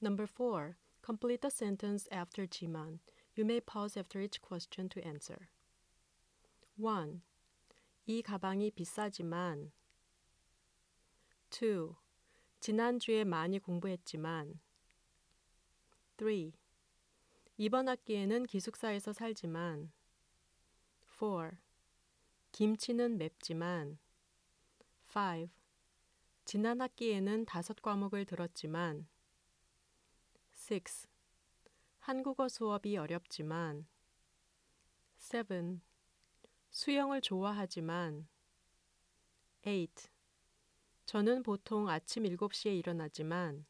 Number 4. Complete the sentence after 지만. You may pause after each question to answer. 1. 이 가방이 비싸지만 2. 지난주에 많이 공부했지만 3. 이번 학기에는 기숙사에서 살지만 4. 김치는 맵지만 5. 지난 학기에는 다섯 과목을 들었지만 6. 한국어 수업이 어렵지만 7. 수영을 좋아하지만 8. 저는 보통 아침 7시에 일어나지만